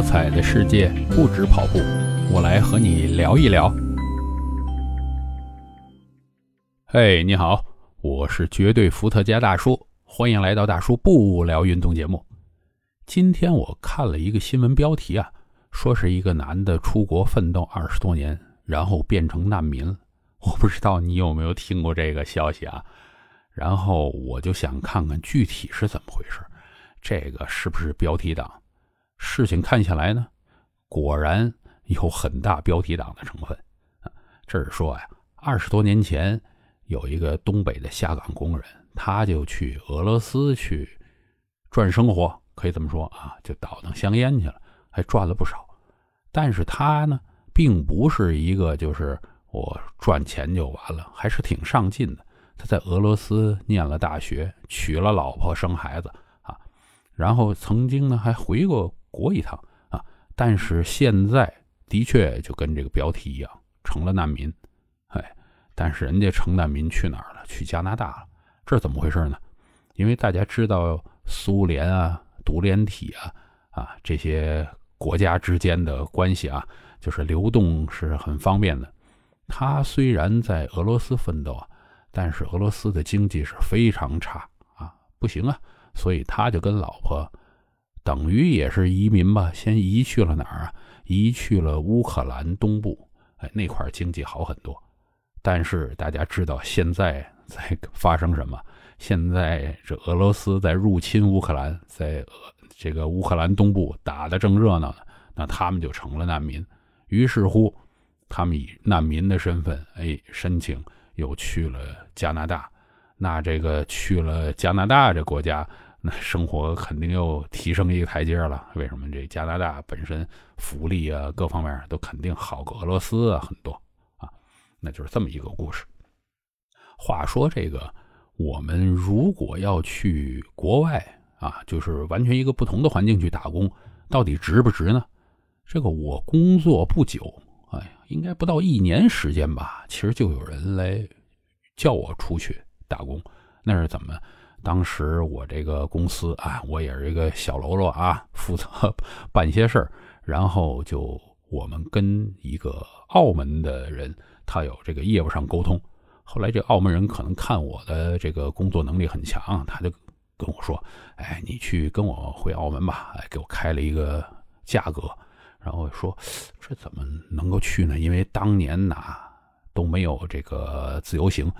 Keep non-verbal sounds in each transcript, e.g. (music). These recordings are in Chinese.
多彩的世界不止跑步，我来和你聊一聊。嘿，你好，我是绝对伏特加大叔，欢迎来到大叔不聊运动节目。今天我看了一个新闻标题啊，说是一个男的出国奋斗二十多年，然后变成难民。我不知道你有没有听过这个消息啊？然后我就想看看具体是怎么回事，这个是不是标题党？事情看下来呢，果然有很大标题党的成分。这是说呀，二十多年前有一个东北的下岗工人，他就去俄罗斯去赚生活，可以这么说啊，就倒腾香烟去了，还赚了不少。但是他呢，并不是一个就是我赚钱就完了，还是挺上进的。他在俄罗斯念了大学，娶了老婆，生孩子啊，然后曾经呢还回过。国一趟啊，但是现在的确就跟这个标题一样，成了难民。哎，但是人家成难民去哪儿了？去加拿大了。这是怎么回事呢？因为大家知道苏联啊、独联体啊啊这些国家之间的关系啊，就是流动是很方便的。他虽然在俄罗斯奋斗啊，但是俄罗斯的经济是非常差啊，不行啊，所以他就跟老婆。等于也是移民吧，先移去了哪儿啊？移去了乌克兰东部，哎，那块经济好很多。但是大家知道现在在发生什么？现在这俄罗斯在入侵乌克兰，在这个乌克兰东部打的正热闹呢，那他们就成了难民。于是乎，他们以难民的身份，哎，申请又去了加拿大。那这个去了加拿大这国家。那生活肯定又提升一个台阶了。为什么？这加拿大本身福利啊，各方面都肯定好过俄罗斯啊很多啊。那就是这么一个故事。话说这个，我们如果要去国外啊，就是完全一个不同的环境去打工，到底值不值呢？这个我工作不久，哎呀，应该不到一年时间吧，其实就有人来叫我出去打工。那是怎么？当时我这个公司啊，我也是一个小喽啰啊，负责 (laughs) 办一些事儿，然后就我们跟一个澳门的人，他有这个业务上沟通。后来这澳门人可能看我的这个工作能力很强，他就跟我说：“哎，你去跟我回澳门吧。”哎，给我开了一个价格，然后说：“这怎么能够去呢？因为当年呐都没有这个自由行。”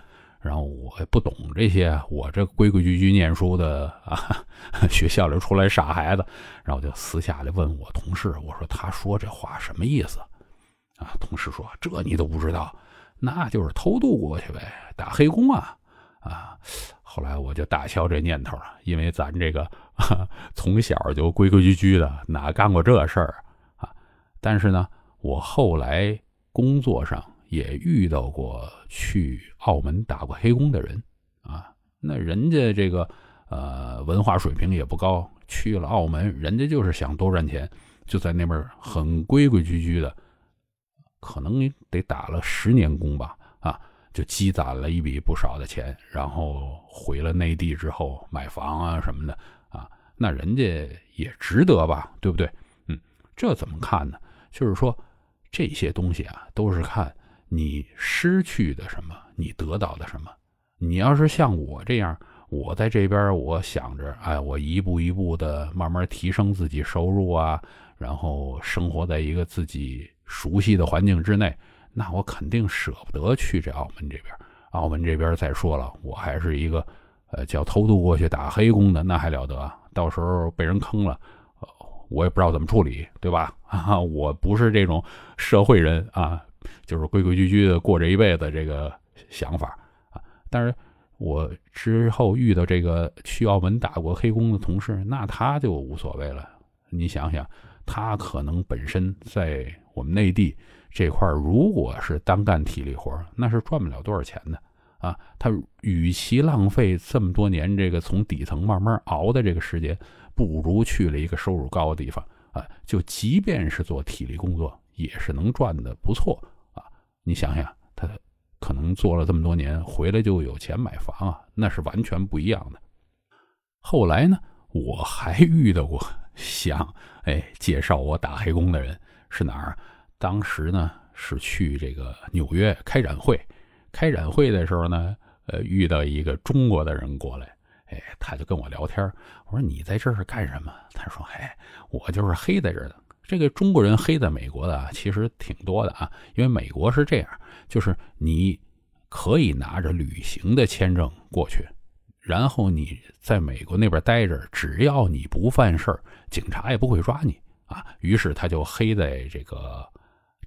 然后我也不懂这些，我这规规矩矩念书的啊，(laughs) 学校里出来傻孩子，然后就私下里问我同事，我说他说这话什么意思？啊，同事说这你都不知道，那就是偷渡过去呗，打黑工啊啊！后来我就打消这念头了，因为咱这个 (laughs) 从小就规规矩矩的，哪干过这事儿啊？但是呢，我后来工作上。也遇到过去澳门打过黑工的人，啊，那人家这个呃文化水平也不高，去了澳门，人家就是想多赚钱，就在那边很规规矩矩的，可能得打了十年工吧，啊，就积攒了一笔不少的钱，然后回了内地之后买房啊什么的，啊，那人家也值得吧，对不对？嗯，这怎么看呢？就是说这些东西啊，都是看。你失去的什么？你得到的什么？你要是像我这样，我在这边，我想着，哎，我一步一步的慢慢提升自己收入啊，然后生活在一个自己熟悉的环境之内，那我肯定舍不得去这澳门这边。澳门这边再说了，我还是一个，呃，叫偷渡过去打黑工的，那还了得？到时候被人坑了，我也不知道怎么处理，对吧？啊，(laughs) 我不是这种社会人啊。就是规规矩矩的过这一辈子，这个想法啊。但是我之后遇到这个去澳门打过黑工的同事，那他就无所谓了。你想想，他可能本身在我们内地这块如果是单干体力活那是赚不了多少钱的啊。他与其浪费这么多年这个从底层慢慢熬的这个时间，不如去了一个收入高的地方啊。就即便是做体力工作。也是能赚的不错！你想想，他可能做了这么多年，回来就有钱买房啊，那是完全不一样的。后来呢，我还遇到过想哎介绍我打黑工的人是哪儿？当时呢是去这个纽约开展会，开展会的时候呢，呃，遇到一个中国的人过来，哎，他就跟我聊天。我说你在这是干什么？他说：哎，我就是黑在这儿的。这个中国人黑在美国的啊其实挺多的啊，因为美国是这样，就是你可以拿着旅行的签证过去。然后你在美国那边待着，只要你不犯事儿，警察也不会抓你啊。于是他就黑在这个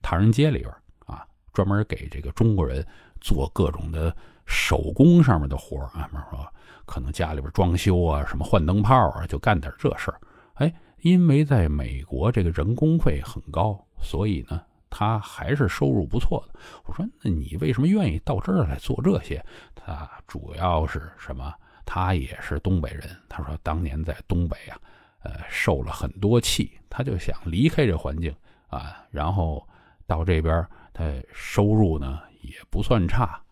唐人街里边啊，专门给这个中国人做各种的手工上面的活啊，比如说可能家里边装修啊，什么换灯泡啊，就干点这事儿。哎，因为在美国这个人工费很高，所以呢，他还是收入不错的。我说，那你为什么愿意到这儿来做这些？他主要是什么？他也是东北人，他说当年在东北啊，呃，受了很多气，他就想离开这环境啊，然后到这边，他收入呢也不算差，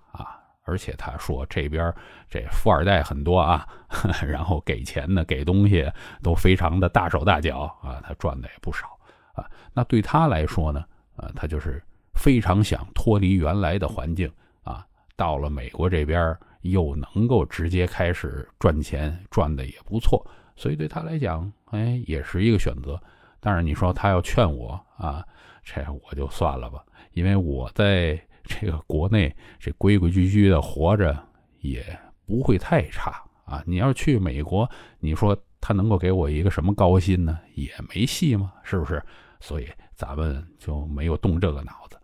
而且他说这边这富二代很多啊，(laughs) 然后给钱呢，给东西都非常的大手大脚啊，他赚的也不少啊。那对他来说呢，啊，他就是非常想脱离原来的环境啊，到了美国这边。又能够直接开始赚钱，赚的也不错，所以对他来讲，哎，也是一个选择。但是你说他要劝我啊，这我就算了吧，因为我在这个国内这规规矩矩的活着也不会太差啊。你要是去美国，你说他能够给我一个什么高薪呢？也没戏嘛，是不是？所以咱们就没有动这个脑子。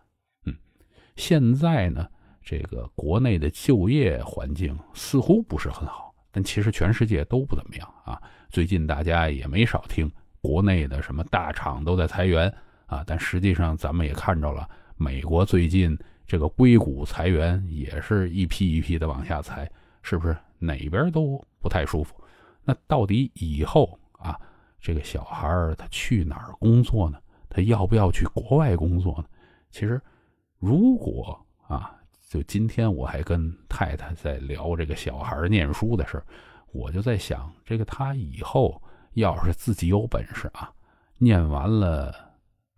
嗯，现在呢？这个国内的就业环境似乎不是很好，但其实全世界都不怎么样啊。最近大家也没少听国内的什么大厂都在裁员啊，但实际上咱们也看着了，美国最近这个硅谷裁员也是一批一批的往下裁，是不是哪边都不太舒服？那到底以后啊，这个小孩他去哪儿工作呢？他要不要去国外工作呢？其实，如果啊。就今天我还跟太太在聊这个小孩念书的事我就在想，这个他以后要是自己有本事啊，念完了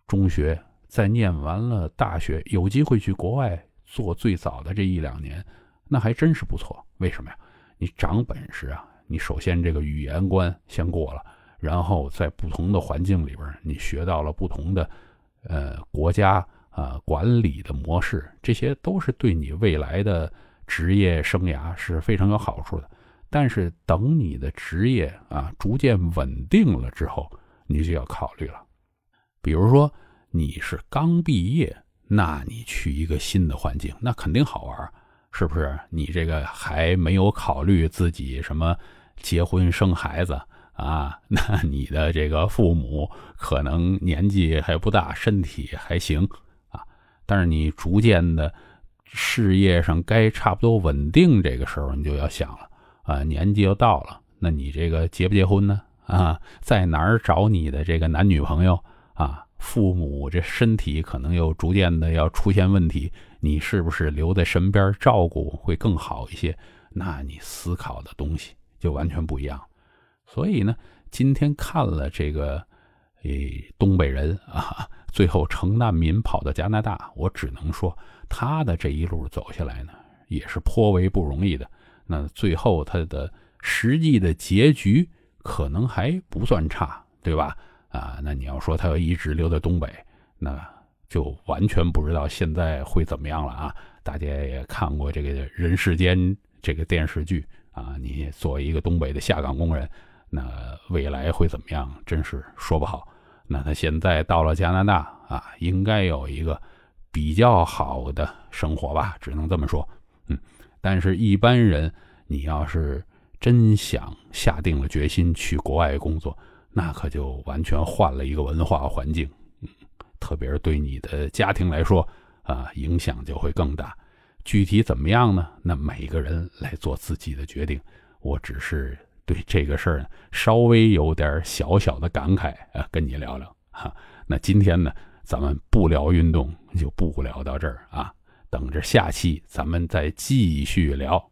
中学，在念完了大学，有机会去国外做最早的这一两年，那还真是不错。为什么呀？你长本事啊，你首先这个语言关先过了，然后在不同的环境里边，你学到了不同的呃国家。啊，管理的模式，这些都是对你未来的职业生涯是非常有好处的。但是等你的职业啊逐渐稳定了之后，你就要考虑了。比如说你是刚毕业，那你去一个新的环境，那肯定好玩，是不是？你这个还没有考虑自己什么结婚生孩子啊？(laughs) 那你的这个父母可能年纪还不大，身体还行啊。但是你逐渐的事业上该差不多稳定，这个时候你就要想了啊，年纪又到了，那你这个结不结婚呢？啊，在哪儿找你的这个男女朋友啊？父母这身体可能又逐渐的要出现问题，你是不是留在身边照顾会更好一些？那你思考的东西就完全不一样。所以呢，今天看了这个，诶，东北人啊。最后成难民跑到加拿大，我只能说他的这一路走下来呢，也是颇为不容易的。那最后他的实际的结局可能还不算差，对吧？啊，那你要说他要一直留在东北，那就完全不知道现在会怎么样了啊！大家也看过这个《人世间》这个电视剧啊，你作为一个东北的下岗工人，那未来会怎么样？真是说不好。那他现在到了加拿大啊，应该有一个比较好的生活吧，只能这么说。嗯，但是，一般人你要是真想下定了决心去国外工作，那可就完全换了一个文化环境。嗯，特别是对你的家庭来说啊，影响就会更大。具体怎么样呢？那每个人来做自己的决定。我只是。对这个事儿，稍微有点小小的感慨啊，跟你聊聊哈。那今天呢，咱们不聊运动，就不聊到这儿啊。等着下期咱们再继续聊。